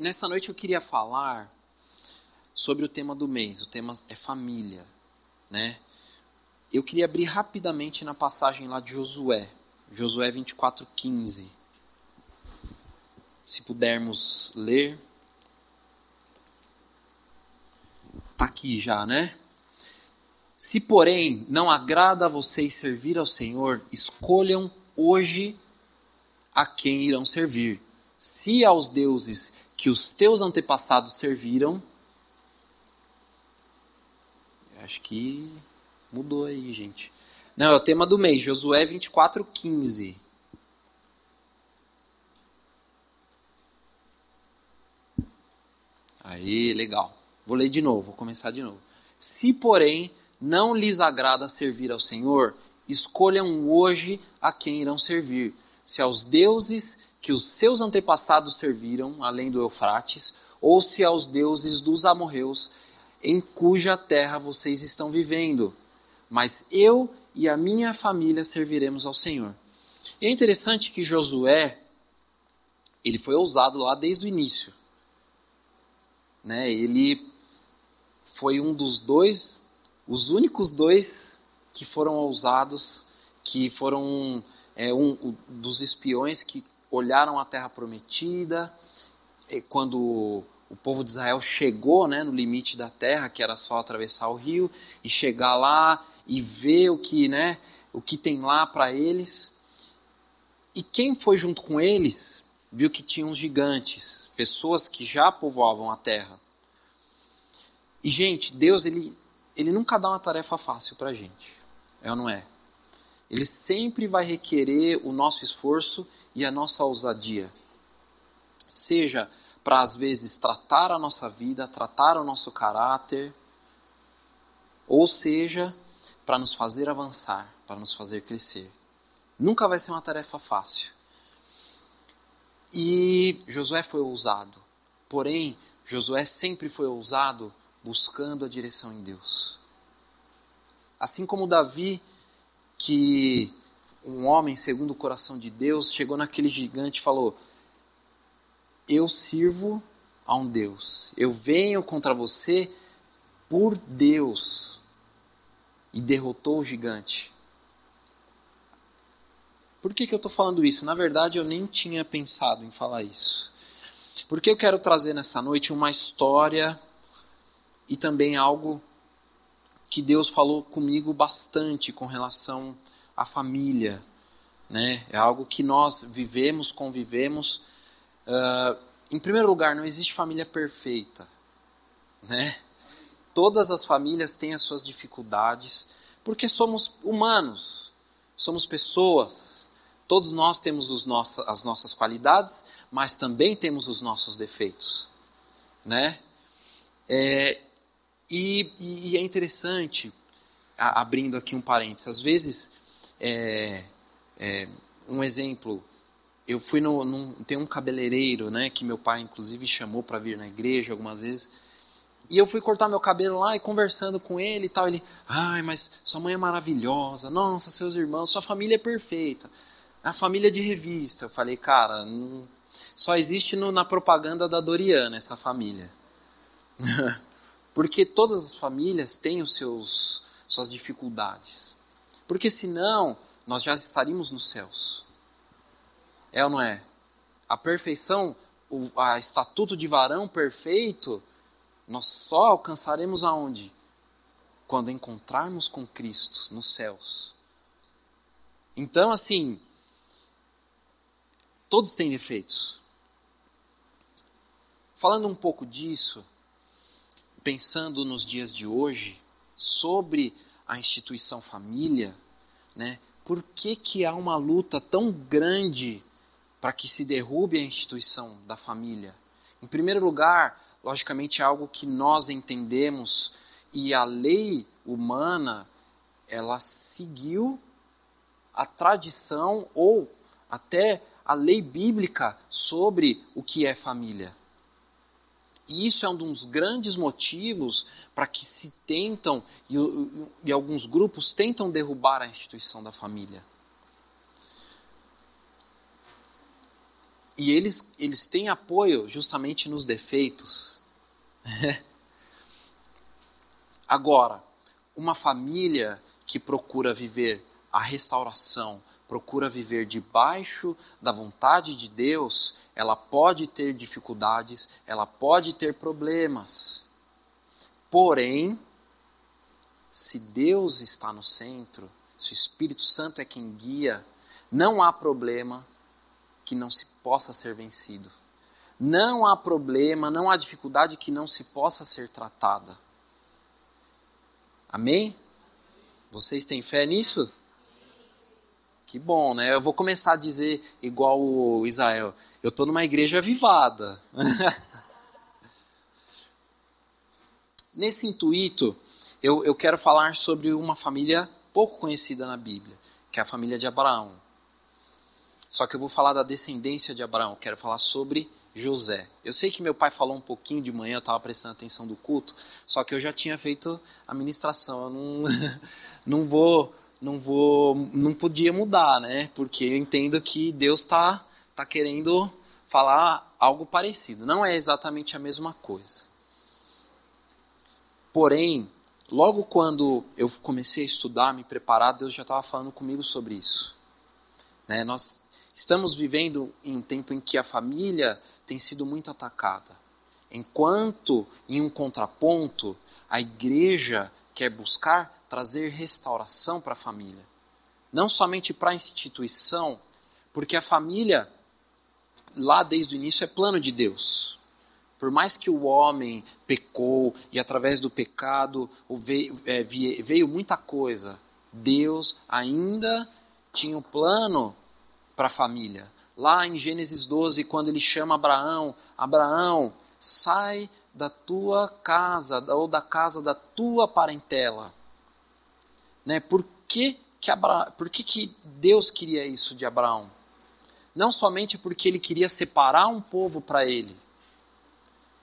Nessa noite eu queria falar sobre o tema do mês. O tema é família, né? Eu queria abrir rapidamente na passagem lá de Josué, Josué 24:15. Se pudermos ler. Tá aqui já, né? Se, porém, não agrada a vocês servir ao Senhor, escolham hoje a quem irão servir se aos deuses que os teus antepassados serviram, acho que mudou aí, gente. Não, é o tema do mês, Josué 24, 15. Aí, legal. Vou ler de novo, vou começar de novo. Se, porém, não lhes agrada servir ao Senhor, escolham hoje a quem irão servir, se aos deuses que os seus antepassados serviram, além do Eufrates, ou se aos deuses dos amorreus, em cuja terra vocês estão vivendo. Mas eu e a minha família serviremos ao Senhor. E é interessante que Josué, ele foi ousado lá desde o início. Né? Ele foi um dos dois, os únicos dois que foram ousados, que foram é, um, um dos espiões que olharam a terra prometida, quando o povo de Israel chegou né, no limite da terra, que era só atravessar o rio, e chegar lá e ver o que, né, o que tem lá para eles. E quem foi junto com eles viu que tinham gigantes, pessoas que já povoavam a terra. E, gente, Deus, ele, ele nunca dá uma tarefa fácil para a gente. É ou não é? Ele sempre vai requerer o nosso esforço e a nossa ousadia. Seja para, às vezes, tratar a nossa vida, tratar o nosso caráter, ou seja, para nos fazer avançar, para nos fazer crescer. Nunca vai ser uma tarefa fácil. E Josué foi ousado. Porém, Josué sempre foi ousado buscando a direção em Deus. Assim como Davi, que um homem segundo o coração de Deus chegou naquele gigante e falou: Eu sirvo a um Deus, eu venho contra você por Deus. E derrotou o gigante. Por que, que eu estou falando isso? Na verdade, eu nem tinha pensado em falar isso. Porque eu quero trazer nessa noite uma história e também algo que Deus falou comigo bastante com relação a família, né? É algo que nós vivemos, convivemos. Uh, em primeiro lugar, não existe família perfeita, né? Todas as famílias têm as suas dificuldades, porque somos humanos, somos pessoas. Todos nós temos os nossa, as nossas qualidades, mas também temos os nossos defeitos, né? É, e, e, é interessante, abrindo aqui um parênteses, às vezes é, é, um exemplo, eu fui no, num, tem um cabeleireiro, né, que meu pai inclusive chamou para vir na igreja algumas vezes, e eu fui cortar meu cabelo lá e conversando com ele e tal, ele, ai, mas sua mãe é maravilhosa, nossa, seus irmãos, sua família é perfeita, a família de revista. Eu falei, cara, não, só existe no, na propaganda da Doriana essa família. Porque todas as famílias têm os seus suas dificuldades. Porque senão nós já estaríamos nos céus. É ou não é? A perfeição, o a estatuto de varão perfeito, nós só alcançaremos aonde? Quando encontrarmos com Cristo nos céus. Então, assim, todos têm defeitos. Falando um pouco disso, pensando nos dias de hoje, sobre a instituição família, né? Por que, que há uma luta tão grande para que se derrube a instituição da família? Em primeiro lugar, logicamente, é algo que nós entendemos e a lei humana ela seguiu a tradição ou até a lei bíblica sobre o que é família. E isso é um dos grandes motivos para que se tentam, e, e, alguns grupos tentam derrubar a instituição da família. E eles, eles têm apoio justamente nos defeitos. Agora, uma família que procura viver a restauração, procura viver debaixo da vontade de Deus, ela pode ter dificuldades, ela pode ter problemas. Porém, se Deus está no centro, se o Espírito Santo é quem guia, não há problema que não se possa ser vencido. Não há problema, não há dificuldade que não se possa ser tratada. Amém? Vocês têm fé nisso? Que bom, né? Eu vou começar a dizer igual o Israel. Eu estou numa igreja avivada. Nesse intuito, eu, eu quero falar sobre uma família pouco conhecida na Bíblia, que é a família de Abraão. Só que eu vou falar da descendência de Abraão, quero falar sobre José. Eu sei que meu pai falou um pouquinho de manhã, eu estava prestando atenção do culto, só que eu já tinha feito a ministração, eu não, não vou, não vou, não podia mudar, né? Porque eu entendo que Deus está tá querendo falar algo parecido. Não é exatamente a mesma coisa. Porém, logo quando eu comecei a estudar, me preparar, Deus já estava falando comigo sobre isso. Né? Nós estamos vivendo em um tempo em que a família tem sido muito atacada. Enquanto, em um contraponto, a igreja quer buscar trazer restauração para a família. Não somente para a instituição, porque a família, lá desde o início, é plano de Deus. Por mais que o homem pecou e através do pecado veio, é, veio muita coisa, Deus ainda tinha um plano para a família lá em Gênesis 12, quando ele chama Abraão: Abraão, sai da tua casa ou da casa da tua parentela. Né? Por, que, que, Abra... Por que, que Deus queria isso de Abraão? Não somente porque ele queria separar um povo para ele,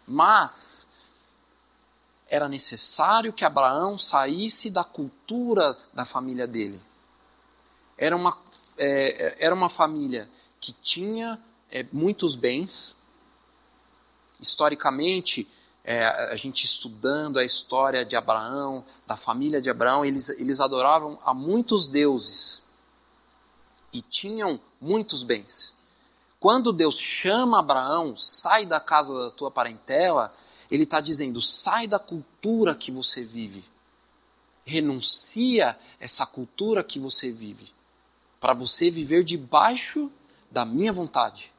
mas era necessário que Abraão saísse da cultura da família dele. Era uma, é, era uma família que tinha é, muitos bens. Historicamente, é, a gente estudando a história de Abraão, da família de Abraão, eles, eles adoravam a muitos deuses e tinham muitos bens. Quando Deus chama Abraão, sai da casa da tua parentela, ele está dizendo: sai da cultura que você vive, renuncia essa cultura que você vive, para você viver debaixo da minha vontade.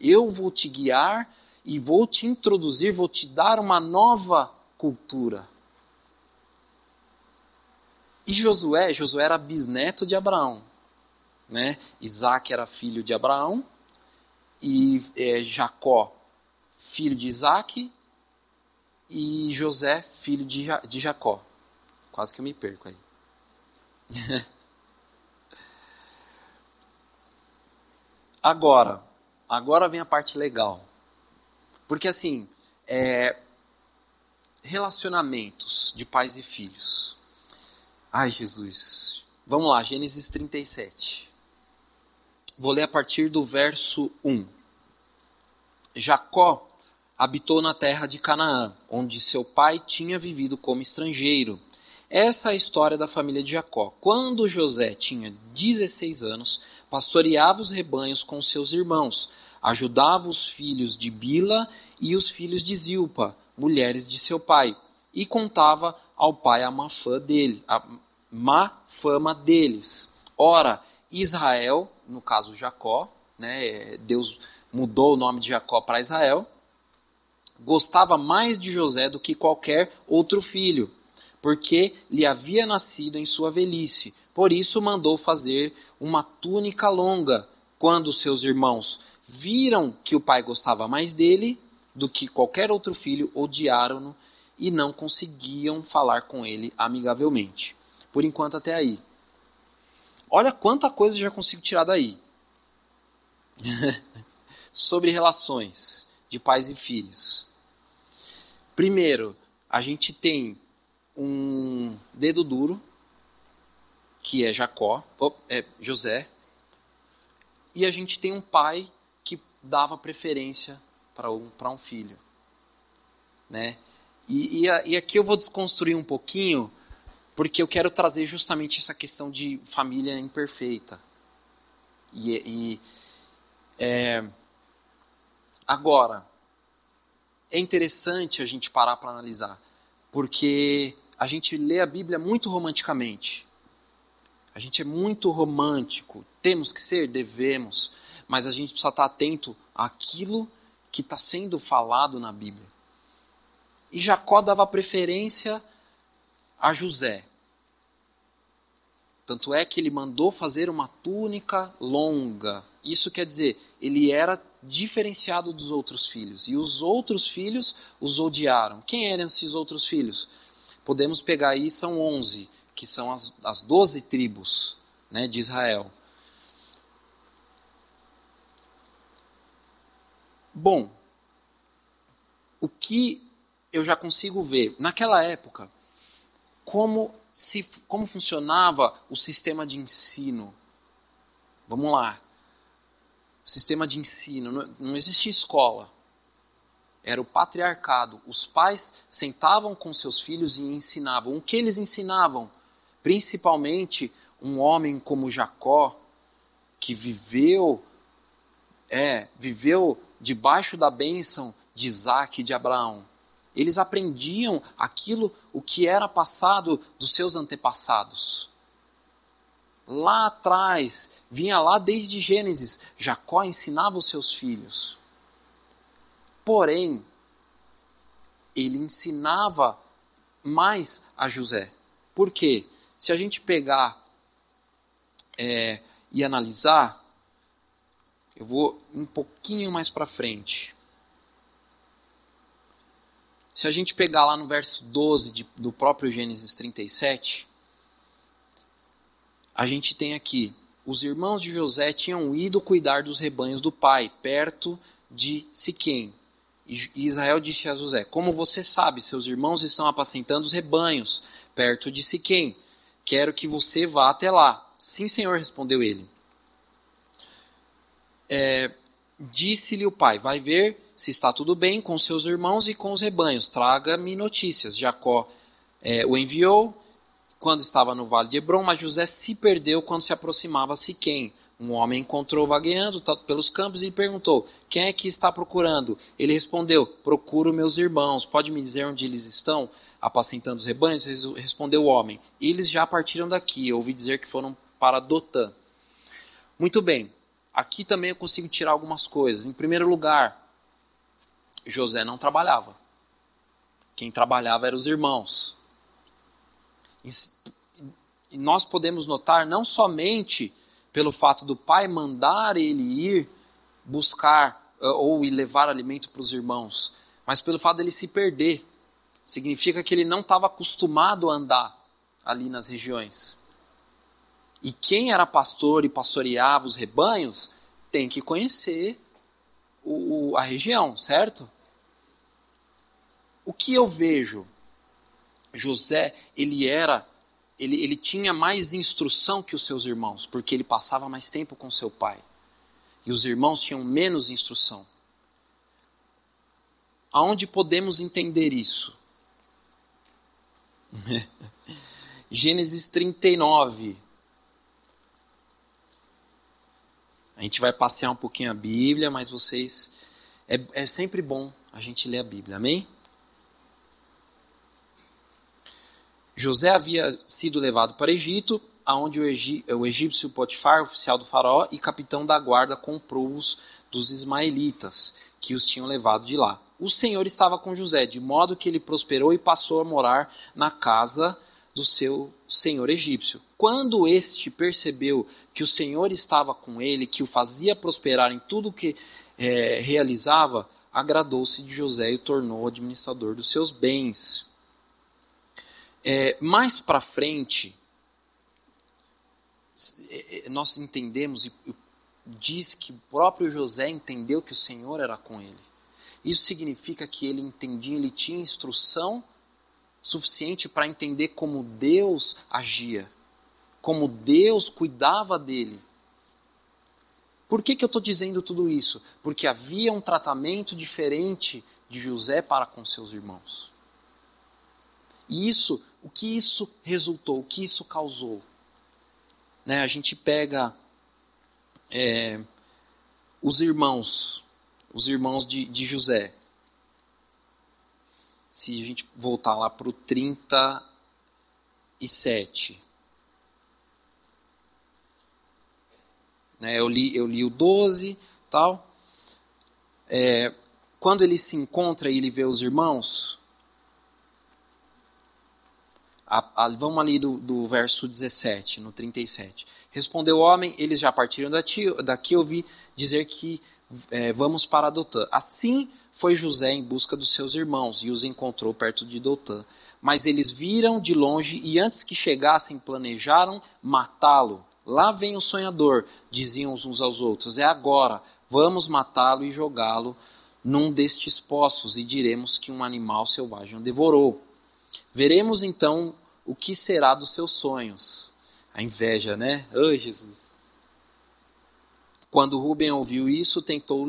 Eu vou te guiar e vou te introduzir, vou te dar uma nova cultura. E Josué, Josué era bisneto de Abraão. Né? Isaac era filho de Abraão e é, Jacó, filho de Isaac, e José, filho de, ja de Jacó. Quase que eu me perco aí. Agora, agora vem a parte legal. Porque assim, é, relacionamentos de pais e filhos. Ai, Jesus. Vamos lá, Gênesis 37. Vou ler a partir do verso 1. Jacó habitou na terra de Canaã, onde seu pai tinha vivido como estrangeiro. Essa é a história da família de Jacó. Quando José tinha 16 anos, pastoreava os rebanhos com seus irmãos, ajudava os filhos de Bila e os filhos de Zilpa, mulheres de seu pai, e contava ao pai a má fama dele, a má fama deles. Ora, Israel, no caso Jacó, né, Deus mudou o nome de Jacó para Israel, gostava mais de José do que qualquer outro filho porque lhe havia nascido em sua velhice. Por isso mandou fazer uma túnica longa. Quando seus irmãos viram que o pai gostava mais dele, do que qualquer outro filho, odiaram-no e não conseguiam falar com ele amigavelmente. Por enquanto, até aí. Olha quanta coisa já consigo tirar daí. Sobre relações de pais e filhos. Primeiro, a gente tem um dedo duro, que é Jacó, é José, e a gente tem um pai que dava preferência para um, um filho. Né? E, e, e aqui eu vou desconstruir um pouquinho, porque eu quero trazer justamente essa questão de família imperfeita. E, e é, agora, é interessante a gente parar para analisar, porque a gente lê a Bíblia muito romanticamente. A gente é muito romântico. Temos que ser? Devemos. Mas a gente precisa estar atento àquilo que está sendo falado na Bíblia. E Jacó dava preferência a José. Tanto é que ele mandou fazer uma túnica longa. Isso quer dizer, ele era diferenciado dos outros filhos. E os outros filhos os odiaram. Quem eram esses outros filhos? Podemos pegar aí, são onze, que são as, as doze tribos né, de Israel. Bom, o que eu já consigo ver naquela época, como, se, como funcionava o sistema de ensino. Vamos lá. Sistema de ensino. Não, não existia escola. Era o patriarcado. Os pais sentavam com seus filhos e ensinavam. O que eles ensinavam? Principalmente um homem como Jacó, que viveu é, viveu debaixo da bênção de Isaac e de Abraão. Eles aprendiam aquilo o que era passado dos seus antepassados. Lá atrás, vinha lá desde Gênesis, Jacó ensinava os seus filhos. Porém, ele ensinava mais a José. Por quê? Se a gente pegar é, e analisar, eu vou um pouquinho mais para frente. Se a gente pegar lá no verso 12 de, do próprio Gênesis 37, a gente tem aqui: os irmãos de José tinham ido cuidar dos rebanhos do pai, perto de Siquém. E Israel disse a José: Como você sabe, seus irmãos estão apacentando os rebanhos, perto de Siquém. Quero que você vá até lá. Sim, senhor, respondeu ele é, disse-lhe o pai: Vai ver se está tudo bem com seus irmãos e com os rebanhos, traga-me notícias. Jacó é, o enviou quando estava no vale de Hebron, mas José se perdeu quando se aproximava a Siquém. Um homem encontrou vagueando pelos campos e perguntou: Quem é que está procurando? Ele respondeu: Procuro meus irmãos. Pode me dizer onde eles estão? Apacentando os rebanhos? Respondeu o homem: Eles já partiram daqui. Eu ouvi dizer que foram para Dotã. Muito bem. Aqui também eu consigo tirar algumas coisas. Em primeiro lugar, José não trabalhava. Quem trabalhava eram os irmãos. E nós podemos notar não somente pelo fato do pai mandar ele ir buscar eh, ou levar alimento para os irmãos, mas pelo fato dele se perder. Significa que ele não estava acostumado a andar ali nas regiões. E quem era pastor e pastoreava os rebanhos tem que conhecer o, a região, certo? Que eu vejo? José, ele era, ele, ele tinha mais instrução que os seus irmãos, porque ele passava mais tempo com seu pai. E os irmãos tinham menos instrução. Aonde podemos entender isso? Gênesis 39, A gente vai passear um pouquinho a Bíblia, mas vocês. É, é sempre bom a gente ler a Bíblia, amém? José havia sido levado para Egito, aonde o, o egípcio Potifar, oficial do faraó e capitão da guarda, comprou-os dos ismaelitas, que os tinham levado de lá. O Senhor estava com José, de modo que ele prosperou e passou a morar na casa do seu senhor egípcio. Quando este percebeu que o Senhor estava com ele, que o fazia prosperar em tudo que é, realizava, agradou-se de José e o tornou administrador dos seus bens. É, mais para frente, é, é, nós entendemos e diz que o próprio José entendeu que o Senhor era com ele. Isso significa que ele entendia, ele tinha instrução suficiente para entender como Deus agia, como Deus cuidava dele. Por que, que eu estou dizendo tudo isso? Porque havia um tratamento diferente de José para com seus irmãos. E isso, o que isso resultou, o que isso causou? Né, a gente pega é, os irmãos, os irmãos de, de José. Se a gente voltar lá para o 37. Né, eu, li, eu li o 12 tal. É, quando ele se encontra e ele vê os irmãos, a, a, vamos ali do, do verso 17, no 37. Respondeu o homem, eles já partiram daqui, daqui ouvi dizer que é, vamos para Dotã. Assim foi José em busca dos seus irmãos e os encontrou perto de Dotã. Mas eles viram de longe e antes que chegassem planejaram matá-lo. Lá vem o sonhador, diziam uns aos outros. É agora, vamos matá-lo e jogá-lo num destes poços e diremos que um animal selvagem o devorou. Veremos então o que será dos seus sonhos. A inveja, né? Oh, Jesus. Quando Rubem ouviu isso, tentou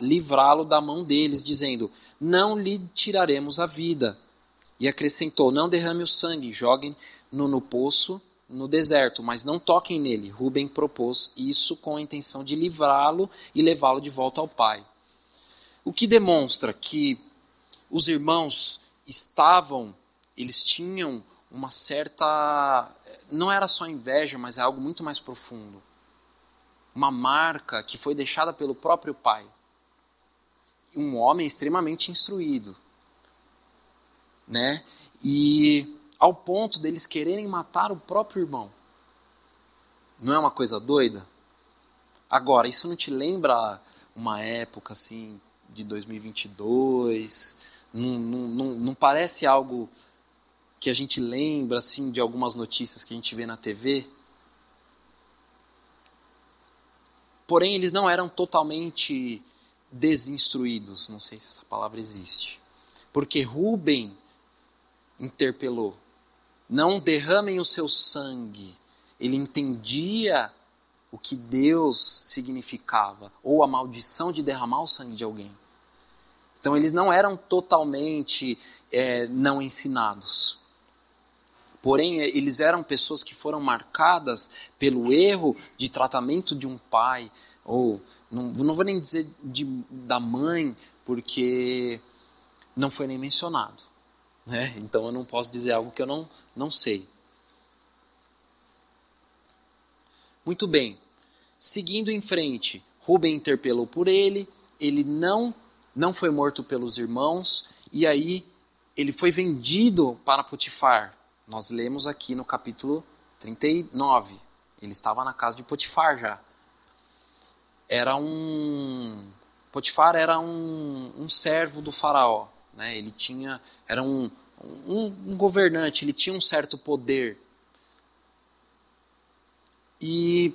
livrá-lo da mão deles, dizendo: Não lhe tiraremos a vida. E acrescentou: Não derrame o sangue, joguem-no no poço, no deserto, mas não toquem nele. Rubem propôs isso com a intenção de livrá-lo e levá-lo de volta ao pai. O que demonstra que os irmãos estavam, eles tinham uma certa. Não era só inveja, mas é algo muito mais profundo. Uma marca que foi deixada pelo próprio pai. Um homem extremamente instruído. Né? E ao ponto deles quererem matar o próprio irmão. Não é uma coisa doida? Agora, isso não te lembra uma época assim de 2022? Não, não, não, não parece algo que a gente lembra assim de algumas notícias que a gente vê na TV. Porém, eles não eram totalmente desinstruídos, não sei se essa palavra existe. Porque Rubem interpelou: não derramem o seu sangue. Ele entendia o que Deus significava, ou a maldição de derramar o sangue de alguém. Então, eles não eram totalmente é, não ensinados. Porém, eles eram pessoas que foram marcadas pelo erro de tratamento de um pai, ou não, não vou nem dizer de, da mãe, porque não foi nem mencionado. Né? Então eu não posso dizer algo que eu não, não sei. Muito bem. Seguindo em frente, Rubem interpelou por ele, ele não não foi morto pelos irmãos, e aí ele foi vendido para Potifar, nós lemos aqui no capítulo 39. Ele estava na casa de Potifar já. Era um. Potifar era um, um servo do faraó. Né? Ele tinha. Era um, um, um governante, ele tinha um certo poder. E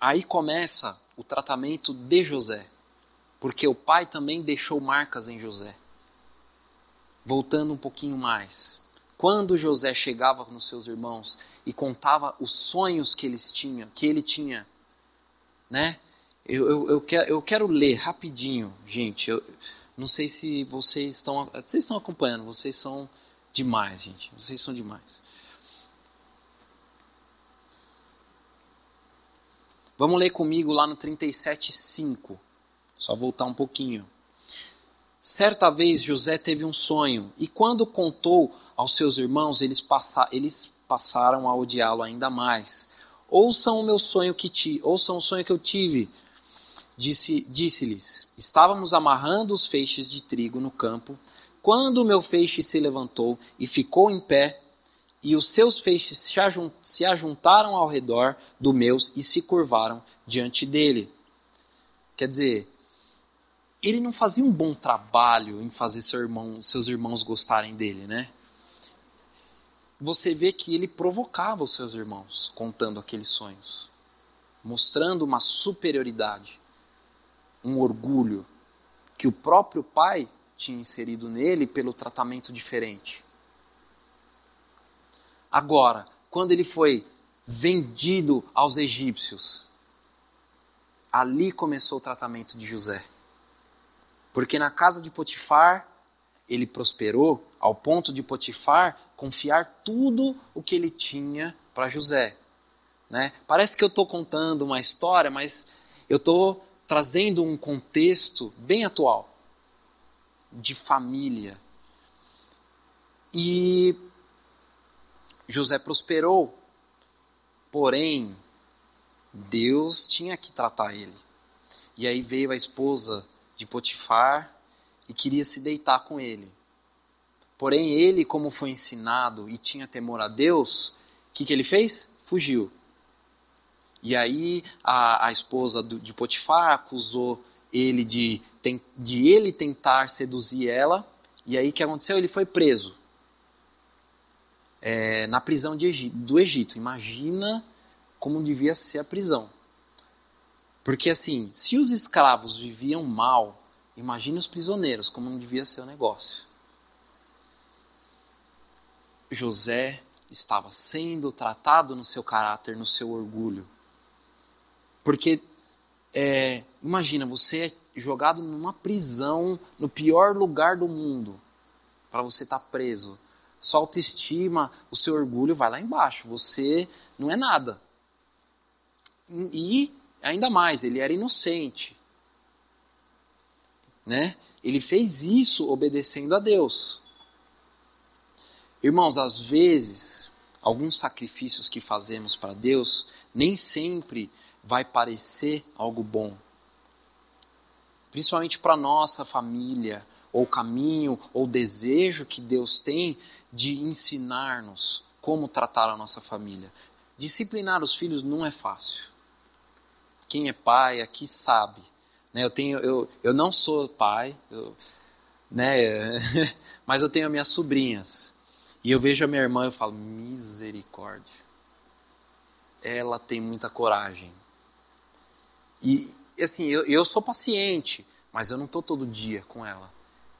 aí começa o tratamento de José, porque o pai também deixou marcas em José. Voltando um pouquinho mais. Quando José chegava nos seus irmãos e contava os sonhos que eles tinham, que ele tinha, né? Eu, eu, eu, quero, eu quero ler rapidinho, gente. Eu não sei se vocês estão, vocês estão acompanhando. Vocês são demais, gente. Vocês são demais. Vamos ler comigo lá no 37:5. Só voltar um pouquinho. Certa vez José teve um sonho, e quando contou aos seus irmãos, eles, passa, eles passaram a odiá-lo ainda mais. Ouçam o meu sonho que ti, ouçam o sonho que eu tive. Disse, disse-lhes: Estávamos amarrando os feixes de trigo no campo, quando o meu feixe se levantou e ficou em pé, e os seus feixes se ajuntaram ao redor do meus e se curvaram diante dele. Quer dizer, ele não fazia um bom trabalho em fazer seu irmão, seus irmãos gostarem dele, né? Você vê que ele provocava os seus irmãos contando aqueles sonhos, mostrando uma superioridade, um orgulho que o próprio pai tinha inserido nele pelo tratamento diferente. Agora, quando ele foi vendido aos egípcios, ali começou o tratamento de José. Porque na casa de Potifar, ele prosperou ao ponto de Potifar confiar tudo o que ele tinha para José. Né? Parece que eu estou contando uma história, mas eu estou trazendo um contexto bem atual de família. E José prosperou, porém, Deus tinha que tratar ele. E aí veio a esposa de Potifar e queria se deitar com ele. Porém, ele, como foi ensinado e tinha temor a Deus, o que, que ele fez? Fugiu. E aí a, a esposa de Potifar acusou ele de, de ele tentar seduzir ela. E aí o que aconteceu? Ele foi preso é, na prisão Egito, do Egito. Imagina como devia ser a prisão. Porque assim, se os escravos viviam mal, imagine os prisioneiros, como não devia ser o negócio. José estava sendo tratado no seu caráter, no seu orgulho. Porque, é, imagina, você é jogado numa prisão, no pior lugar do mundo, para você estar tá preso. Sua autoestima, o seu orgulho vai lá embaixo. Você não é nada. E ainda mais, ele era inocente. Né? Ele fez isso obedecendo a Deus. Irmãos, às vezes, alguns sacrifícios que fazemos para Deus nem sempre vai parecer algo bom. Principalmente para nossa família, ou caminho, ou desejo que Deus tem de ensinar-nos como tratar a nossa família. Disciplinar os filhos não é fácil. Quem é pai aqui sabe. Né? Eu, tenho, eu, eu não sou pai, eu, né? mas eu tenho minhas sobrinhas. E eu vejo a minha irmã e falo, misericórdia. Ela tem muita coragem. E assim, eu, eu sou paciente, mas eu não estou todo dia com ela.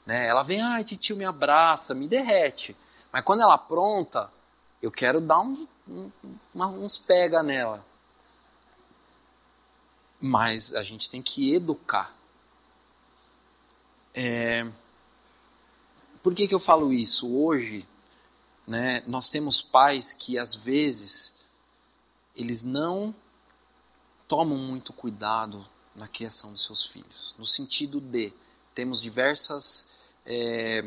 Né? Ela vem, ai, tio, me abraça, me derrete. Mas quando ela apronta, eu quero dar um, um, uns pega nela. Mas a gente tem que educar. É... Por que, que eu falo isso? Hoje, né, nós temos pais que às vezes eles não tomam muito cuidado na criação dos seus filhos. No sentido de, temos diversas é,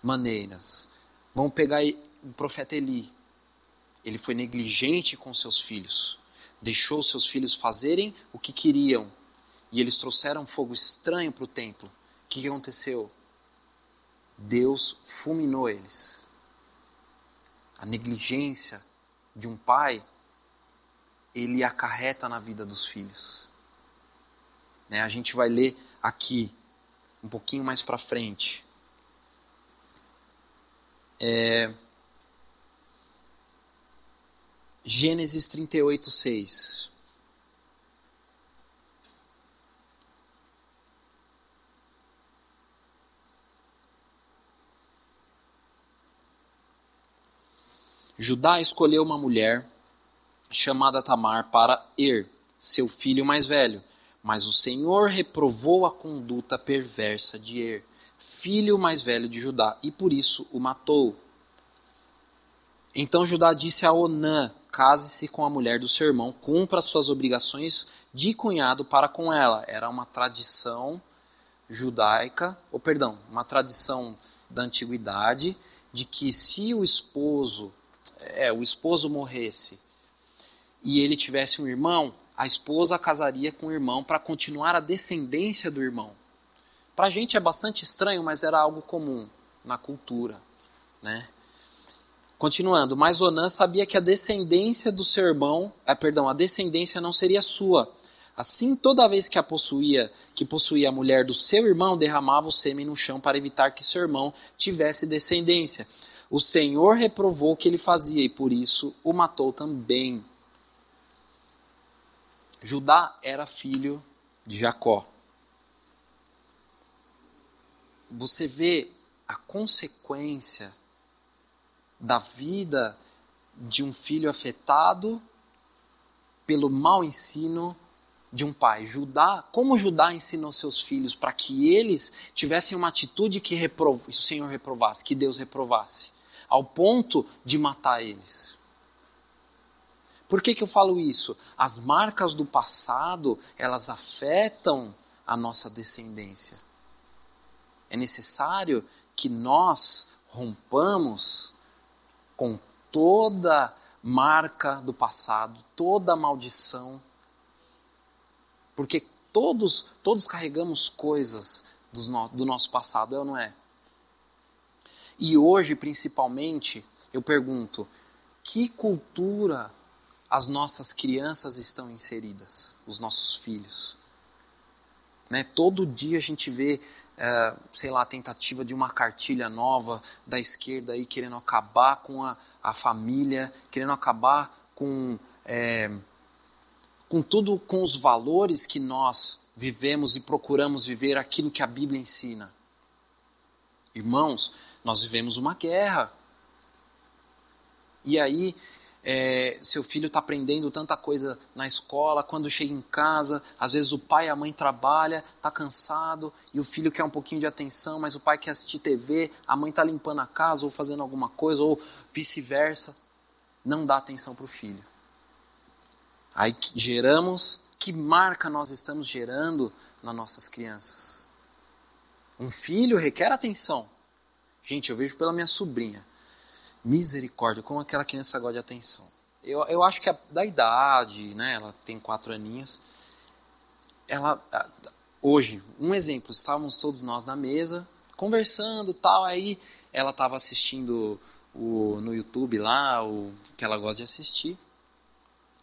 maneiras. Vamos pegar o profeta Eli. Ele foi negligente com seus filhos. Deixou seus filhos fazerem o que queriam. E eles trouxeram fogo estranho para o templo. O que, aconteceu? Deus fulminou eles. A negligência de um pai ele acarreta na vida dos filhos. Né? A gente vai ler aqui, um pouquinho mais para frente. É... Gênesis 38, 6. Judá escolheu uma mulher chamada Tamar para Er, seu filho mais velho. Mas o Senhor reprovou a conduta perversa de Er, filho mais velho de Judá, e por isso o matou. Então Judá disse a Onã: Case-se com a mulher do seu irmão, cumpra suas obrigações de cunhado para com ela. Era uma tradição judaica, ou perdão, uma tradição da antiguidade de que se o esposo, é, o esposo morresse e ele tivesse um irmão, a esposa casaria com o irmão para continuar a descendência do irmão. Para a gente é bastante estranho, mas era algo comum na cultura. Né? Continuando, mas Onã sabia que a descendência do seu irmão, é, perdão, a descendência não seria sua. Assim, toda vez que a possuía, que possuía a mulher do seu irmão, derramava o sêmen no chão para evitar que seu irmão tivesse descendência. O Senhor reprovou o que ele fazia e por isso o matou também. Judá era filho de Jacó. Você vê a consequência da vida de um filho afetado pelo mau ensino de um pai. Judá, como Judá ensinou seus filhos para que eles tivessem uma atitude que o Senhor reprovasse, que Deus reprovasse, ao ponto de matar eles. Por que, que eu falo isso? As marcas do passado, elas afetam a nossa descendência. É necessário que nós rompamos com toda marca do passado, toda maldição. Porque todos, todos carregamos coisas no, do nosso passado, é ou não é? E hoje, principalmente, eu pergunto: que cultura as nossas crianças estão inseridas, os nossos filhos? Né? Todo dia a gente vê é, sei lá, tentativa de uma cartilha nova da esquerda aí querendo acabar com a, a família, querendo acabar com, é, com tudo, com os valores que nós vivemos e procuramos viver aquilo que a Bíblia ensina. Irmãos, nós vivemos uma guerra. E aí é, seu filho está aprendendo tanta coisa na escola, quando chega em casa, às vezes o pai e a mãe trabalham, está cansado e o filho quer um pouquinho de atenção, mas o pai quer assistir TV, a mãe está limpando a casa ou fazendo alguma coisa, ou vice-versa. Não dá atenção para o filho. Aí geramos, que marca nós estamos gerando nas nossas crianças? Um filho requer atenção. Gente, eu vejo pela minha sobrinha. Misericórdia, como aquela criança gosta de atenção. Eu, eu acho que a, da idade, né, ela tem quatro aninhos, ela, hoje, um exemplo, estávamos todos nós na mesa, conversando tal, aí ela estava assistindo o, no YouTube lá, o que ela gosta de assistir,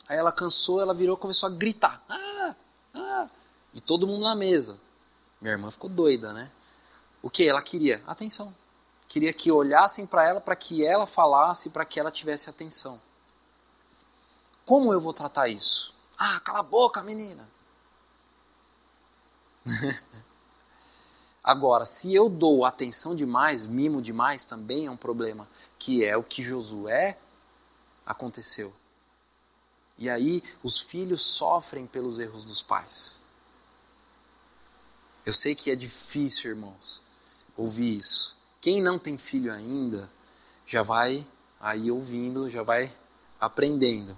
aí ela cansou, ela virou começou a gritar, ah, ah, e todo mundo na mesa. Minha irmã ficou doida, né? O que? Ela queria atenção queria que olhassem para ela, para que ela falasse, para que ela tivesse atenção. Como eu vou tratar isso? Ah, cala a boca, menina. Agora, se eu dou atenção demais, mimo demais, também é um problema, que é o que Josué aconteceu. E aí os filhos sofrem pelos erros dos pais. Eu sei que é difícil, irmãos, ouvir isso. Quem não tem filho ainda, já vai aí ouvindo, já vai aprendendo.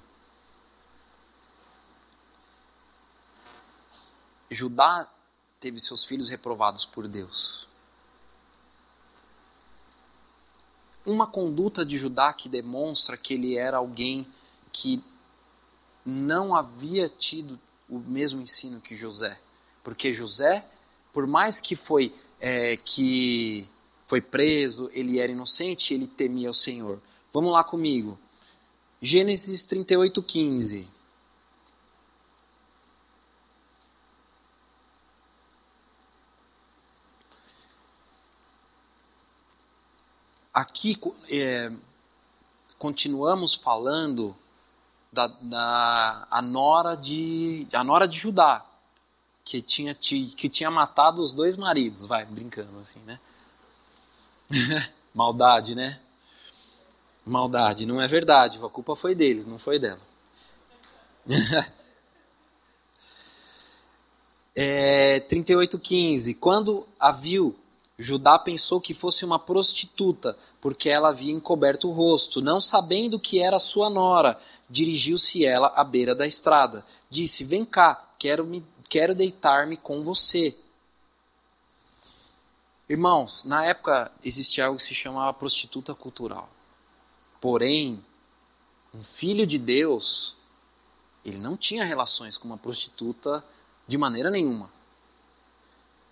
Judá teve seus filhos reprovados por Deus. Uma conduta de Judá que demonstra que ele era alguém que não havia tido o mesmo ensino que José. Porque José, por mais que foi é, que foi preso, ele era inocente, ele temia o Senhor. Vamos lá comigo. Gênesis 38, 15. Aqui é, continuamos falando da, da a nora de a nora de Judá que tinha que tinha matado os dois maridos, vai brincando assim, né? Maldade, né? Maldade, não é verdade. A culpa foi deles, não foi dela. é, 38,15. Quando a viu, Judá pensou que fosse uma prostituta, porque ela havia encoberto o rosto. Não sabendo que era sua nora, dirigiu-se ela à beira da estrada. Disse: Vem cá, quero, me, quero deitar-me com você. Irmãos, na época existia algo que se chamava prostituta cultural. Porém, um filho de Deus, ele não tinha relações com uma prostituta de maneira nenhuma.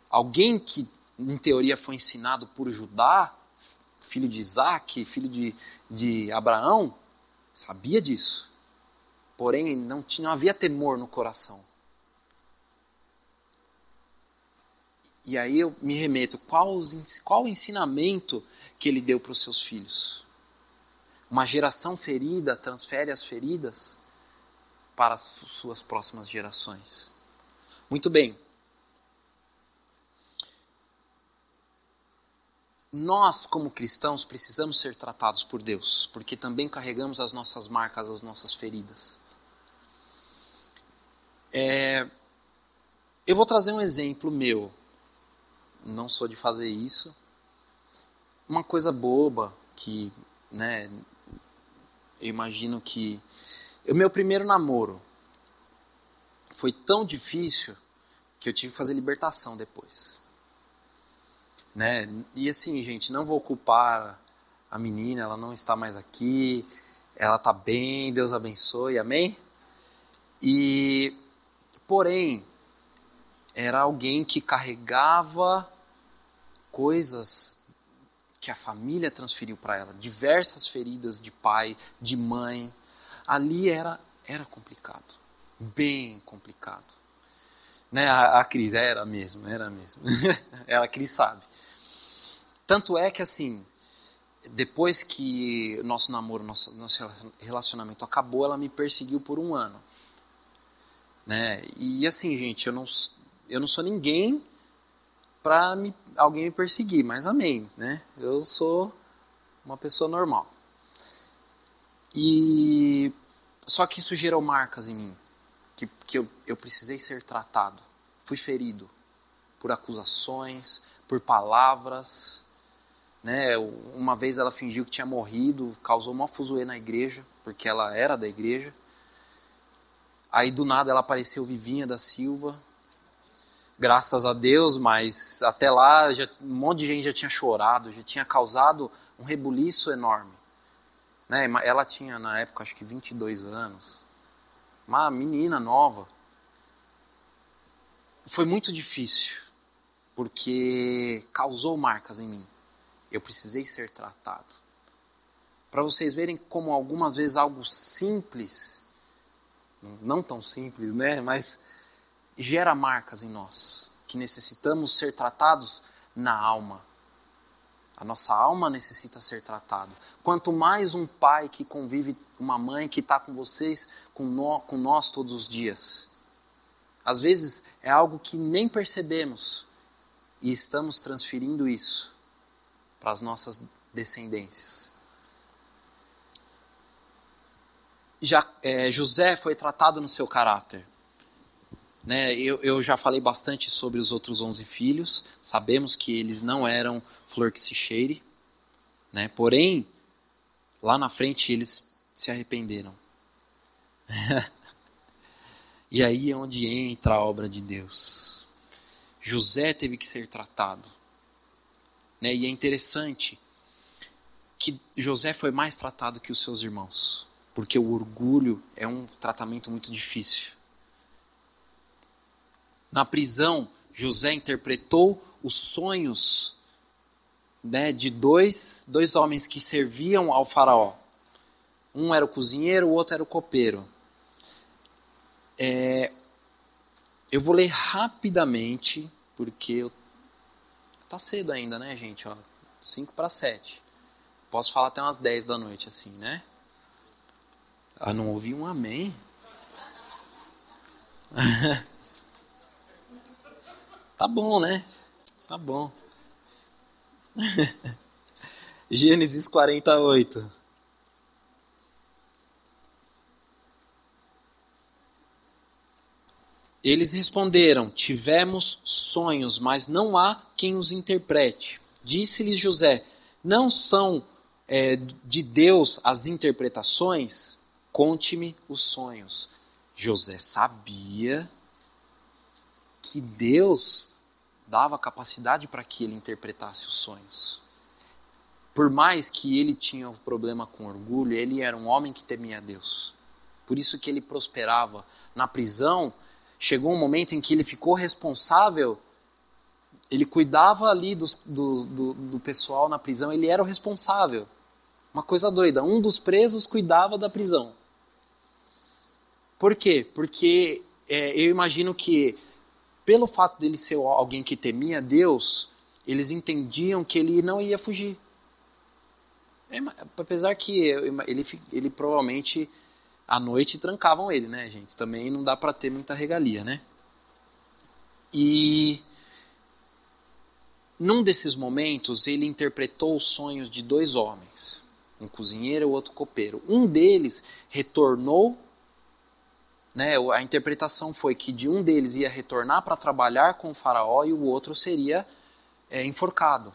Alguém que, em teoria, foi ensinado por Judá, filho de Isaac, filho de, de Abraão, sabia disso. Porém, não, tinha, não havia temor no coração. E aí eu me remeto, qual, qual o ensinamento que ele deu para os seus filhos? Uma geração ferida transfere as feridas para as suas próximas gerações. Muito bem. Nós, como cristãos, precisamos ser tratados por Deus, porque também carregamos as nossas marcas, as nossas feridas. É, eu vou trazer um exemplo meu. Não sou de fazer isso. Uma coisa boba que, né, eu imagino que o meu primeiro namoro foi tão difícil que eu tive que fazer libertação depois. Né? E assim, gente, não vou culpar a menina, ela não está mais aqui, ela está bem, Deus abençoe, amém? E porém, era alguém que carregava coisas que a família transferiu para ela, diversas feridas de pai, de mãe. Ali era era complicado, bem complicado. Né, a, a Cris era mesmo, era mesmo. ela Cris sabe. Tanto é que assim, depois que nosso namoro, nosso, nosso relacionamento acabou, ela me perseguiu por um ano. Né? E assim, gente, eu não, eu não sou ninguém para alguém me perseguir, mas amém, né? Eu sou uma pessoa normal. E só que isso gerou marcas em mim, que, que eu, eu precisei ser tratado. Fui ferido por acusações, por palavras. Né? Uma vez ela fingiu que tinha morrido, causou uma fuzuê na igreja, porque ela era da igreja. Aí do nada ela apareceu Vivinha da Silva. Graças a Deus, mas até lá já, um monte de gente já tinha chorado, já tinha causado um rebuliço enorme. Né? Ela tinha na época acho que 22 anos. Uma menina nova. Foi muito difícil, porque causou marcas em mim. Eu precisei ser tratado. Para vocês verem como algumas vezes algo simples não tão simples, né? Mas gera marcas em nós, que necessitamos ser tratados na alma. A nossa alma necessita ser tratada. Quanto mais um pai que convive, uma mãe que está com vocês, com, com nós todos os dias. Às vezes é algo que nem percebemos e estamos transferindo isso para as nossas descendências. já, é, José foi tratado no seu caráter. Né, eu, eu, já falei bastante sobre os outros onze filhos, sabemos que eles não eram flor que se cheire, né, porém, lá na frente eles se arrependeram. e aí é onde entra a obra de Deus. José teve que ser tratado. Né, e é interessante que José foi mais tratado que os seus irmãos porque o orgulho é um tratamento muito difícil. Na prisão, José interpretou os sonhos né, de dois, dois homens que serviam ao faraó. Um era o cozinheiro, o outro era o copeiro. É, eu vou ler rapidamente, porque tá cedo ainda, né, gente? Ó, 5 para 7. Posso falar até umas 10 da noite, assim, né? Ah, não ouvi um amém? tá bom, né? Tá bom. Gênesis 48. Eles responderam: Tivemos sonhos, mas não há quem os interprete. Disse-lhes José: Não são é, de Deus as interpretações? Conte-me os sonhos. José sabia que Deus dava capacidade para que ele interpretasse os sonhos. Por mais que ele tinha um problema com orgulho, ele era um homem que temia Deus. Por isso que ele prosperava. Na prisão, chegou um momento em que ele ficou responsável, ele cuidava ali do, do, do, do pessoal na prisão, ele era o responsável. Uma coisa doida, um dos presos cuidava da prisão. Por quê? Porque é, eu imagino que pelo fato dele ser alguém que temia Deus, eles entendiam que ele não ia fugir. É, apesar que ele, ele provavelmente à noite trancavam ele, né, gente? Também não dá para ter muita regalia, né? E num desses momentos ele interpretou os sonhos de dois homens, um cozinheiro e outro copeiro. Um deles retornou né, a interpretação foi que de um deles ia retornar para trabalhar com o faraó e o outro seria é, enforcado.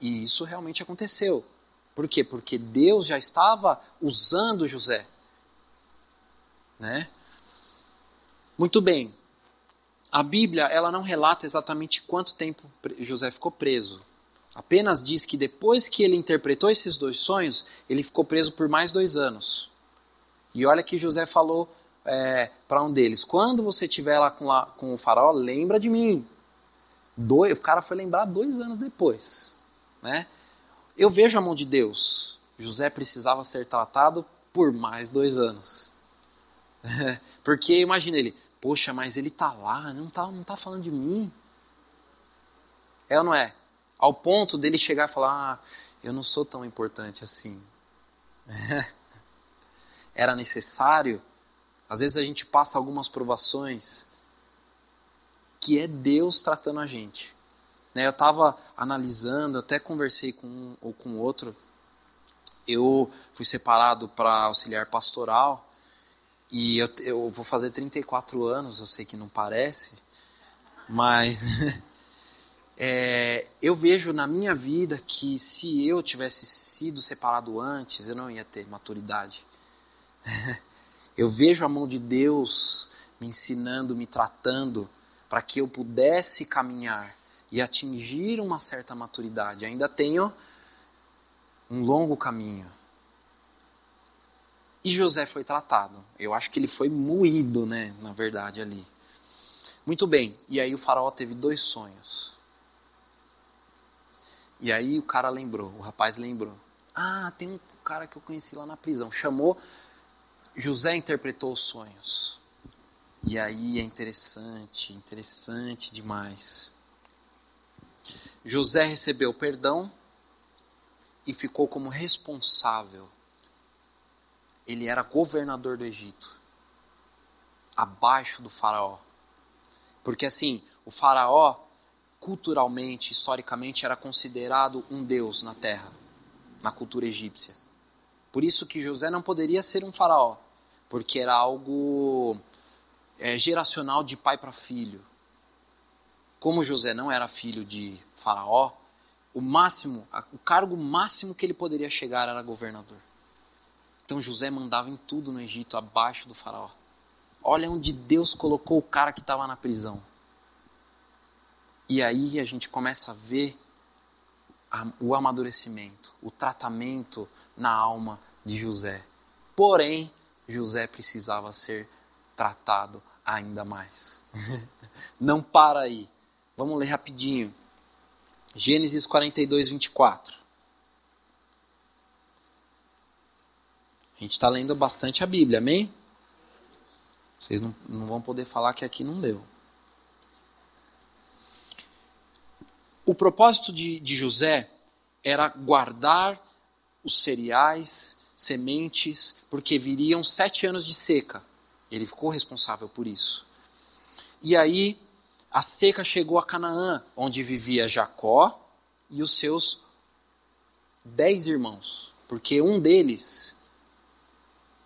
E isso realmente aconteceu. Por quê? Porque Deus já estava usando José. Né? Muito bem. A Bíblia ela não relata exatamente quanto tempo José ficou preso. Apenas diz que depois que ele interpretou esses dois sonhos, ele ficou preso por mais dois anos. E olha que José falou é, para um deles: quando você estiver lá com, lá com o faraó, lembra de mim. O cara foi lembrar dois anos depois. Né? Eu vejo a mão de Deus. José precisava ser tratado por mais dois anos. Porque imagina ele, poxa, mas ele está lá, não está não tá falando de mim. É ou não é? Ao ponto dele chegar e falar, ah, eu não sou tão importante assim. Era necessário às vezes a gente passa algumas provações que é Deus tratando a gente. Né, eu estava analisando, até conversei com um ou com outro. Eu fui separado para auxiliar pastoral e eu, eu vou fazer 34 anos, eu sei que não parece, mas é, eu vejo na minha vida que se eu tivesse sido separado antes, eu não ia ter maturidade. Eu vejo a mão de Deus me ensinando, me tratando, para que eu pudesse caminhar e atingir uma certa maturidade. Ainda tenho um longo caminho. E José foi tratado. Eu acho que ele foi moído, né, na verdade, ali. Muito bem. E aí o faraó teve dois sonhos. E aí o cara lembrou, o rapaz lembrou. Ah, tem um cara que eu conheci lá na prisão. Chamou José interpretou os sonhos. E aí é interessante, interessante demais. José recebeu perdão e ficou como responsável. Ele era governador do Egito, abaixo do Faraó. Porque assim, o Faraó, culturalmente, historicamente, era considerado um deus na terra, na cultura egípcia. Por isso que José não poderia ser um Faraó porque era algo é, geracional de pai para filho. Como José não era filho de Faraó, o máximo, o cargo máximo que ele poderia chegar era governador. Então José mandava em tudo no Egito, abaixo do Faraó. Olha onde Deus colocou o cara que estava na prisão. E aí a gente começa a ver o amadurecimento, o tratamento na alma de José. Porém, José precisava ser tratado ainda mais. Não para aí. Vamos ler rapidinho. Gênesis 42, 24. A gente está lendo bastante a Bíblia, amém? Vocês não, não vão poder falar que aqui não leu. O propósito de, de José era guardar os cereais sementes, porque viriam sete anos de seca. Ele ficou responsável por isso. E aí a seca chegou a Canaã, onde vivia Jacó e os seus dez irmãos, porque um deles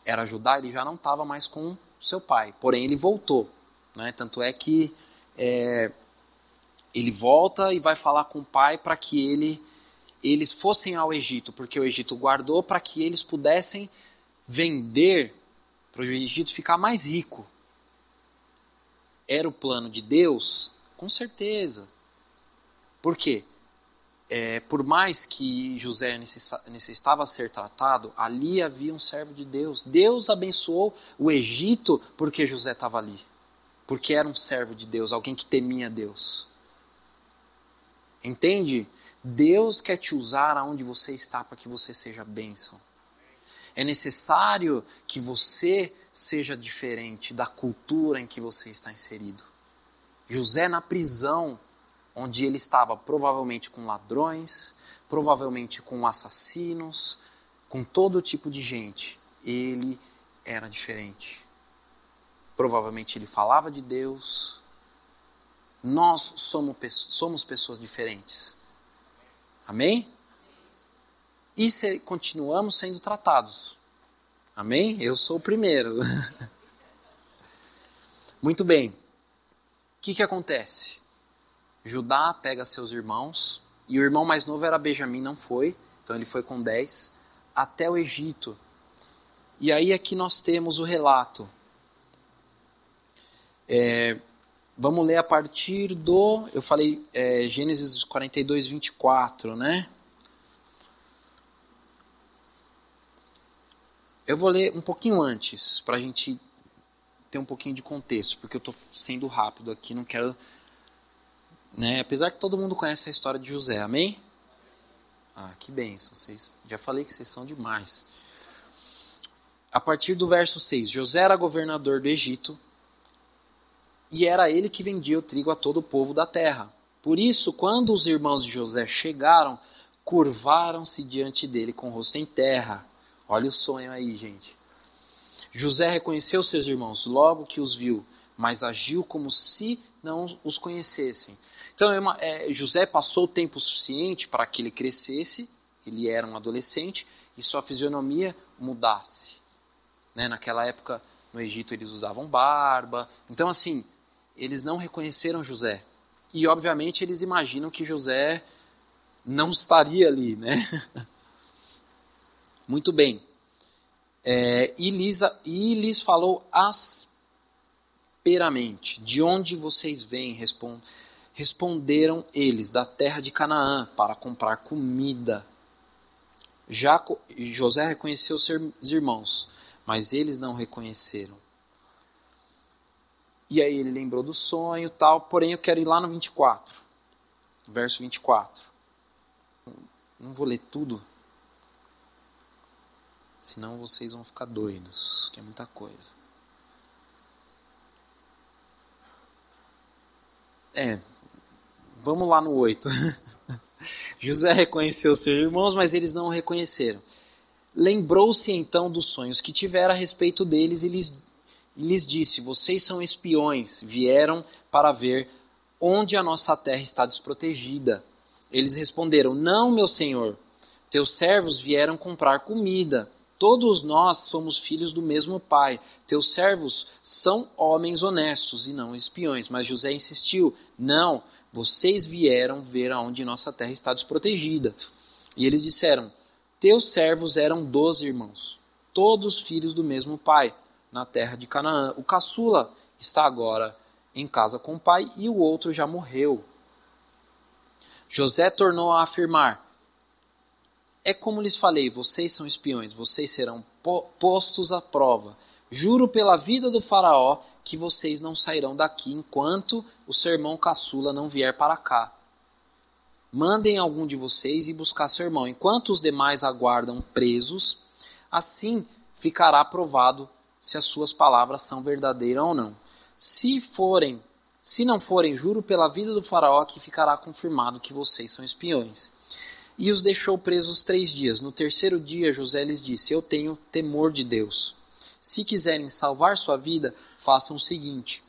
era Judá, ele já não estava mais com seu pai, porém ele voltou. Né? Tanto é que é, ele volta e vai falar com o pai para que ele eles fossem ao Egito, porque o Egito guardou para que eles pudessem vender para o Egito ficar mais rico. Era o plano de Deus? Com certeza. Por quê? É, por mais que José necessitava ser tratado, ali havia um servo de Deus. Deus abençoou o Egito porque José estava ali. Porque era um servo de Deus, alguém que temia Deus. Entende? Deus quer te usar aonde você está para que você seja bênção. É necessário que você seja diferente da cultura em que você está inserido. José na prisão, onde ele estava provavelmente com ladrões, provavelmente com assassinos, com todo tipo de gente, ele era diferente. Provavelmente ele falava de Deus. Nós somos, somos pessoas diferentes. Amém? E se, continuamos sendo tratados. Amém? Eu sou o primeiro. Muito bem. O que, que acontece? Judá pega seus irmãos, e o irmão mais novo era Benjamim, não foi, então ele foi com 10, até o Egito. E aí aqui nós temos o relato. É, vamos ler a partir do. Eu falei é, Gênesis 42, 24, né? Eu vou ler um pouquinho antes, para a gente ter um pouquinho de contexto, porque eu estou sendo rápido aqui, não quero. Né? Apesar que todo mundo conhece a história de José, amém? Ah, que benção, vocês, já falei que vocês são demais. A partir do verso 6, José era governador do Egito e era ele que vendia o trigo a todo o povo da terra. Por isso, quando os irmãos de José chegaram, curvaram-se diante dele com o rosto em terra. Olha o sonho aí, gente. José reconheceu seus irmãos logo que os viu, mas agiu como se não os conhecessem. Então, é, José passou o tempo suficiente para que ele crescesse, ele era um adolescente, e sua fisionomia mudasse. Né? Naquela época, no Egito, eles usavam barba. Então, assim, eles não reconheceram José. E, obviamente, eles imaginam que José não estaria ali, né? Muito bem. É, e, Lisa, e lhes falou asperamente: De onde vocês vêm? Respond, responderam eles: Da terra de Canaã, para comprar comida. Já José reconheceu seus irmãos, mas eles não reconheceram. E aí ele lembrou do sonho tal, porém eu quero ir lá no 24, verso 24. Não vou ler tudo, senão vocês vão ficar doidos, que é muita coisa. É, vamos lá no 8. José reconheceu seus irmãos, mas eles não o reconheceram. Lembrou-se então dos sonhos que tivera a respeito deles e lhes e lhes disse: Vocês são espiões, vieram para ver onde a nossa terra está desprotegida. Eles responderam: Não, meu senhor, teus servos vieram comprar comida. Todos nós somos filhos do mesmo pai. Teus servos são homens honestos e não espiões. Mas José insistiu: Não, vocês vieram ver aonde nossa terra está desprotegida. E eles disseram: Teus servos eram doze irmãos, todos filhos do mesmo pai na terra de Canaã. O caçula está agora em casa com o pai e o outro já morreu. José tornou a afirmar: É como lhes falei, vocês são espiões, vocês serão postos à prova. Juro pela vida do Faraó que vocês não sairão daqui enquanto o seu irmão caçula não vier para cá. Mandem algum de vocês e buscar seu irmão, enquanto os demais aguardam presos. Assim ficará provado se as suas palavras são verdadeiras ou não. Se forem, se não forem, juro pela vida do faraó que ficará confirmado que vocês são espiões. E os deixou presos três dias. No terceiro dia, José lhes disse: Eu tenho temor de Deus. Se quiserem salvar sua vida, façam o seguinte: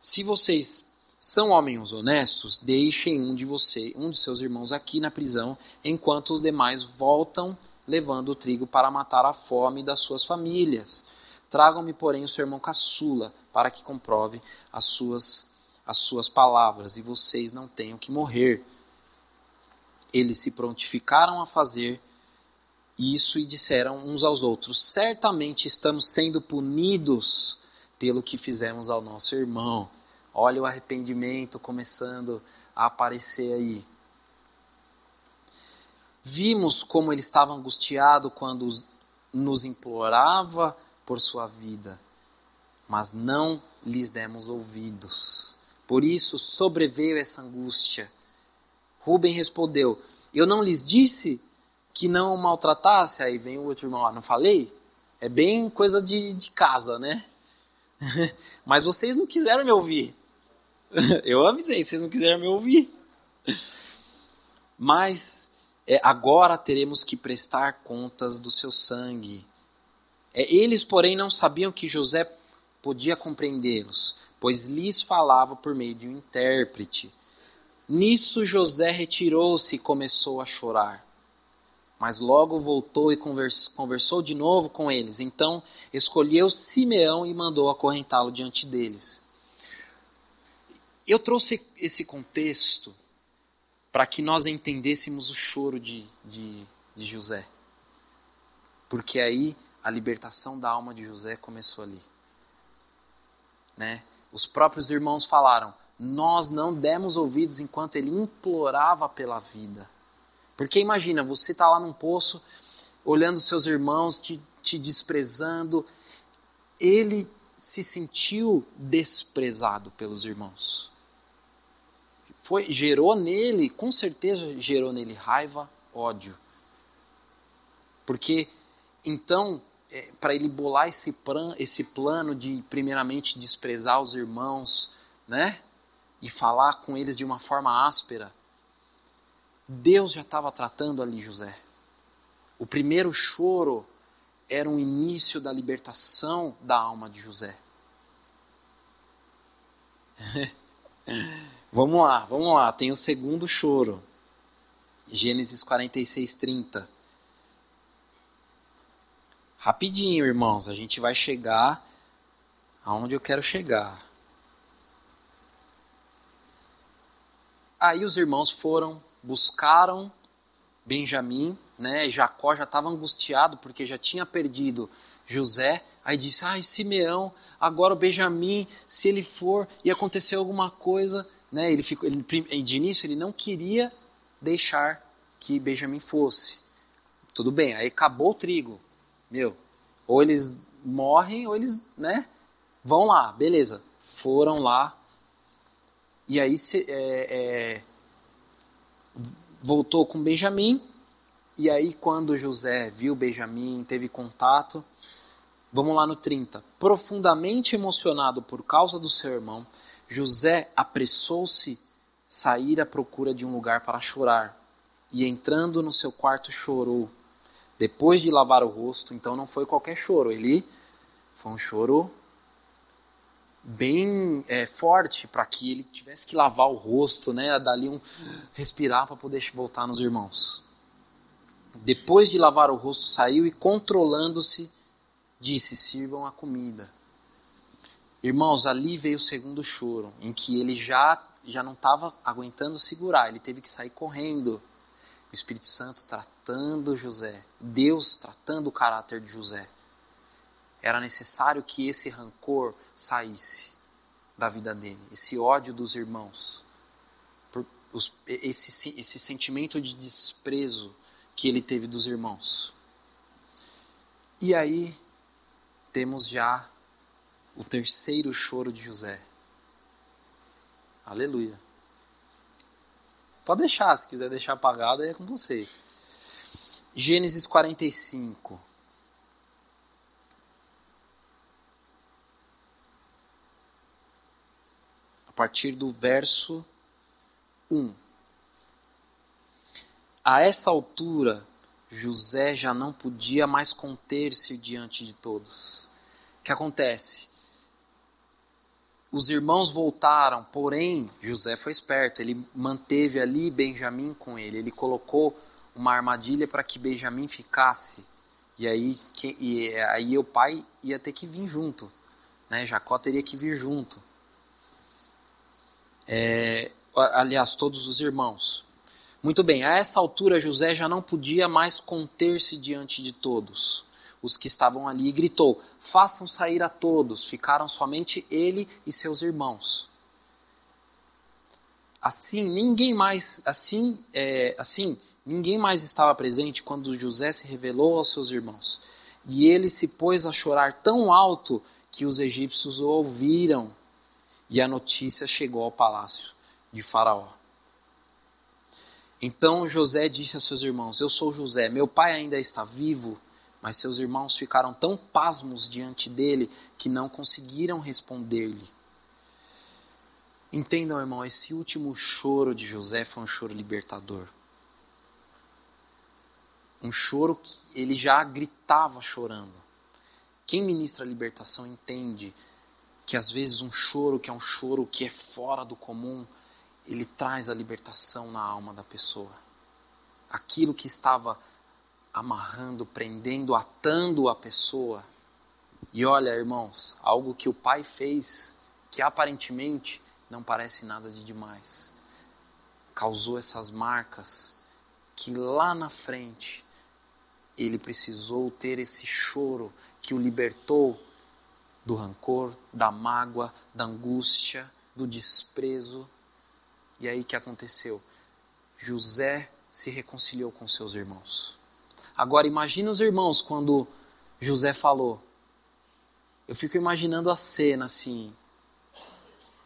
se vocês são homens honestos, deixem um de você, um de seus irmãos aqui na prisão, enquanto os demais voltam levando o trigo para matar a fome das suas famílias. Tragam-me, porém, o seu irmão caçula, para que comprove as suas, as suas palavras, e vocês não tenham que morrer. Eles se prontificaram a fazer isso e disseram uns aos outros: Certamente estamos sendo punidos pelo que fizemos ao nosso irmão. Olha o arrependimento começando a aparecer aí. Vimos como ele estava angustiado quando nos implorava por sua vida, mas não lhes demos ouvidos. Por isso sobreveio essa angústia. Rubem respondeu: Eu não lhes disse que não o maltratasse? Aí vem o outro irmão: Ah, não falei? É bem coisa de, de casa, né? mas vocês não quiseram me ouvir. Eu avisei, vocês não quiseram me ouvir. Mas é, agora teremos que prestar contas do seu sangue. É, eles, porém, não sabiam que José podia compreendê-los, pois lhes falava por meio de um intérprete. Nisso José retirou-se e começou a chorar. Mas logo voltou e conversou de novo com eles. Então escolheu Simeão e mandou acorrentá-lo diante deles. Eu trouxe esse contexto para que nós entendêssemos o choro de, de, de José. Porque aí a libertação da alma de José começou ali. Né? Os próprios irmãos falaram: Nós não demos ouvidos enquanto ele implorava pela vida. Porque imagina, você está lá num poço, olhando seus irmãos, te, te desprezando. Ele se sentiu desprezado pelos irmãos foi gerou nele, com certeza gerou nele raiva, ódio. Porque então, é, para ele bolar esse, plan, esse plano de primeiramente desprezar os irmãos, né? E falar com eles de uma forma áspera, Deus já estava tratando ali José. O primeiro choro era um início da libertação da alma de José. Vamos lá, vamos lá. Tem o segundo choro. Gênesis 46, 30. Rapidinho, irmãos. A gente vai chegar aonde eu quero chegar. Aí os irmãos foram, buscaram Benjamim, né? Jacó já estava angustiado porque já tinha perdido José. Aí disse: Ai, Simeão, agora o Benjamim, se ele for e acontecer alguma coisa, né, ele ficou, ele, de início ele não queria deixar que Benjamin fosse. Tudo bem, aí acabou o trigo. Meu, ou eles morrem ou eles, né, vão lá, beleza. Foram lá. E aí se, é, é, voltou com Benjamim. E aí quando José viu Benjamim, teve contato, vamos lá no 30. Profundamente emocionado por causa do seu irmão, José apressou-se sair à procura de um lugar para chorar, e entrando no seu quarto chorou. Depois de lavar o rosto, então não foi qualquer choro, ele foi um choro bem é, forte para que ele tivesse que lavar o rosto, né, dali um respirar para poder voltar nos irmãos. Depois de lavar o rosto, saiu e controlando-se disse: "Sirvam a comida". Irmãos, ali veio o segundo choro, em que ele já, já não estava aguentando segurar, ele teve que sair correndo. O Espírito Santo tratando José, Deus tratando o caráter de José. Era necessário que esse rancor saísse da vida dele, esse ódio dos irmãos, esse, esse sentimento de desprezo que ele teve dos irmãos. E aí temos já o terceiro choro de José. Aleluia. Pode deixar, se quiser deixar apagado, é com vocês. Gênesis 45. A partir do verso 1. A essa altura, José já não podia mais conter-se diante de todos. O que acontece? Os irmãos voltaram, porém José foi esperto, ele manteve ali Benjamim com ele, ele colocou uma armadilha para que Benjamim ficasse. E aí, que, e aí o pai ia ter que vir junto, né? Jacó teria que vir junto. É, aliás, todos os irmãos. Muito bem, a essa altura José já não podia mais conter-se diante de todos os que estavam ali e gritou: Façam sair a todos. Ficaram somente ele e seus irmãos. Assim, ninguém mais, assim, é, assim, ninguém mais estava presente quando José se revelou aos seus irmãos. E ele se pôs a chorar tão alto que os egípcios o ouviram. E a notícia chegou ao palácio de Faraó. Então José disse a seus irmãos: Eu sou José, meu pai ainda está vivo. Mas seus irmãos ficaram tão pasmos diante dele que não conseguiram responder-lhe. Entendam, irmão, esse último choro de José foi um choro libertador. Um choro que ele já gritava chorando. Quem ministra a libertação entende que às vezes um choro que é um choro que é fora do comum, ele traz a libertação na alma da pessoa. Aquilo que estava amarrando, prendendo, atando a pessoa. E olha, irmãos, algo que o pai fez que aparentemente não parece nada de demais. Causou essas marcas que lá na frente ele precisou ter esse choro que o libertou do rancor, da mágoa, da angústia, do desprezo. E aí que aconteceu? José se reconciliou com seus irmãos. Agora imagine os irmãos quando José falou. Eu fico imaginando a cena assim.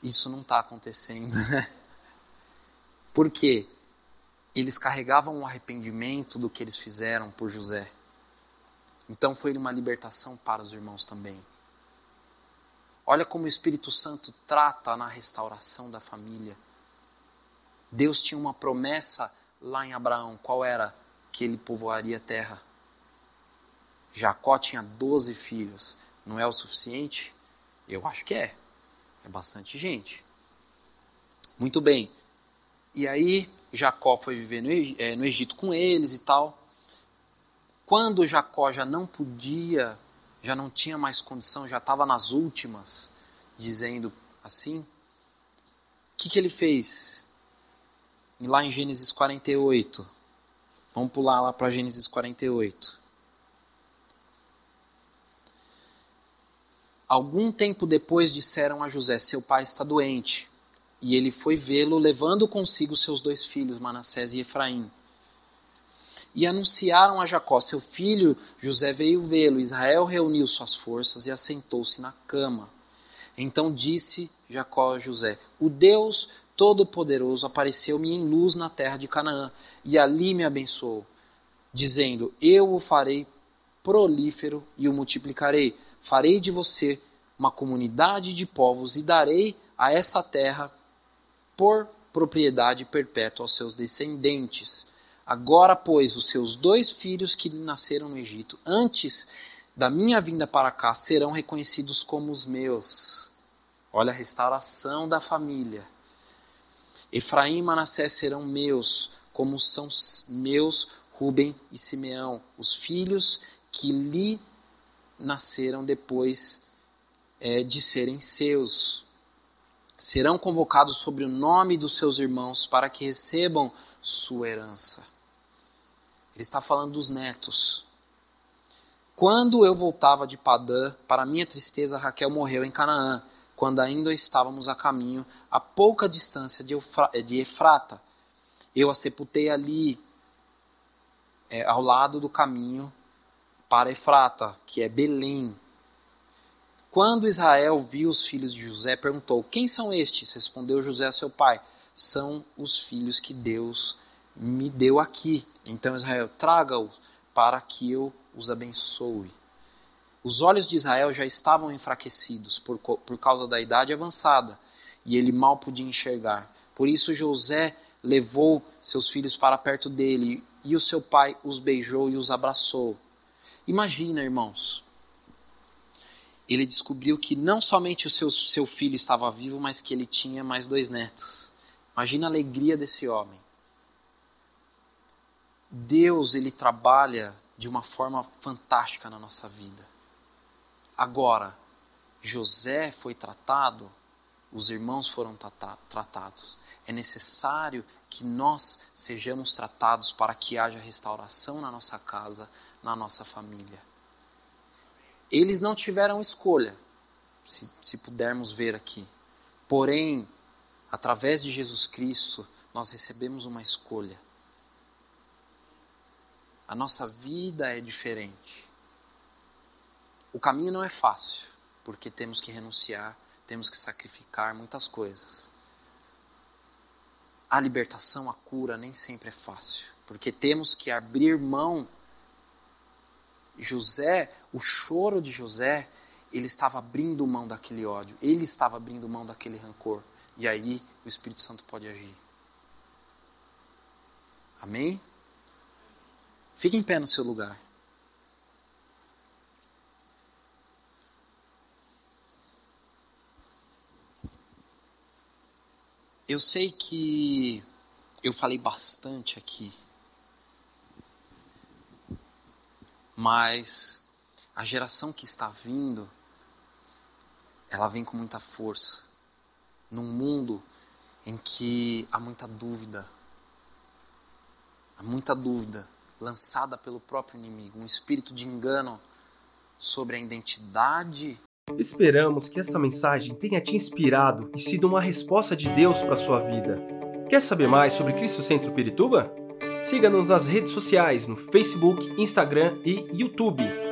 Isso não está acontecendo. Por quê? Eles carregavam o arrependimento do que eles fizeram por José. Então foi uma libertação para os irmãos também. Olha como o Espírito Santo trata na restauração da família. Deus tinha uma promessa lá em Abraão. Qual era? Que ele povoaria a terra. Jacó tinha 12 filhos. Não é o suficiente? Eu acho que é. É bastante gente. Muito bem. E aí Jacó foi viver no, é, no Egito com eles e tal. Quando Jacó já não podia, já não tinha mais condição, já estava nas últimas, dizendo assim, o que, que ele fez? Lá em Gênesis 48. Vamos pular lá para Gênesis 48. Algum tempo depois disseram a José: Seu pai está doente. E ele foi vê-lo, levando consigo seus dois filhos, Manassés e Efraim. E anunciaram a Jacó, seu filho, José veio vê-lo. Israel reuniu suas forças e assentou-se na cama. Então disse Jacó a José: O Deus Todo-Poderoso apareceu-me em luz na terra de Canaã, e ali me abençoou, dizendo: Eu o farei prolífero e o multiplicarei. Farei de você uma comunidade de povos e darei a essa terra por propriedade perpétua aos seus descendentes. Agora, pois, os seus dois filhos que nasceram no Egito, antes da minha vinda para cá, serão reconhecidos como os meus. Olha a restauração da família. Efraim e Manassés serão meus, como são meus Ruben e Simeão, os filhos que lhe nasceram depois é, de serem seus serão convocados sobre o nome dos seus irmãos para que recebam sua herança. Ele está falando dos netos. Quando eu voltava de Padã, para minha tristeza, Raquel morreu em Canaã, quando ainda estávamos a caminho, a pouca distância de Efrata. Eu a sepultei ali, é, ao lado do caminho para Efrata, que é Belém, quando Israel viu os filhos de José, perguntou: Quem são estes? Respondeu José a seu pai: São os filhos que Deus me deu aqui. Então Israel, traga-os para que eu os abençoe. Os olhos de Israel já estavam enfraquecidos por, por causa da idade avançada e ele mal podia enxergar. Por isso José levou seus filhos para perto dele e o seu pai os beijou e os abraçou. Imagina, irmãos, ele descobriu que não somente o seu, seu filho estava vivo, mas que ele tinha mais dois netos. Imagina a alegria desse homem. Deus, ele trabalha de uma forma fantástica na nossa vida. Agora, José foi tratado, os irmãos foram tratados. É necessário que nós sejamos tratados para que haja restauração na nossa casa, na nossa família. Eles não tiveram escolha, se, se pudermos ver aqui. Porém, através de Jesus Cristo, nós recebemos uma escolha. A nossa vida é diferente. O caminho não é fácil, porque temos que renunciar, temos que sacrificar muitas coisas. A libertação, a cura nem sempre é fácil, porque temos que abrir mão José, o choro de José, ele estava abrindo mão daquele ódio, ele estava abrindo mão daquele rancor. E aí o Espírito Santo pode agir. Amém? Fique em pé no seu lugar. Eu sei que eu falei bastante aqui, mas a geração que está vindo, ela vem com muita força, num mundo em que há muita dúvida, há muita dúvida lançada pelo próprio inimigo, um espírito de engano sobre a identidade. Esperamos que esta mensagem tenha te inspirado e sido uma resposta de Deus para a sua vida. Quer saber mais sobre Cristo Centro Pirituba? Siga-nos nas redes sociais no Facebook, Instagram e YouTube,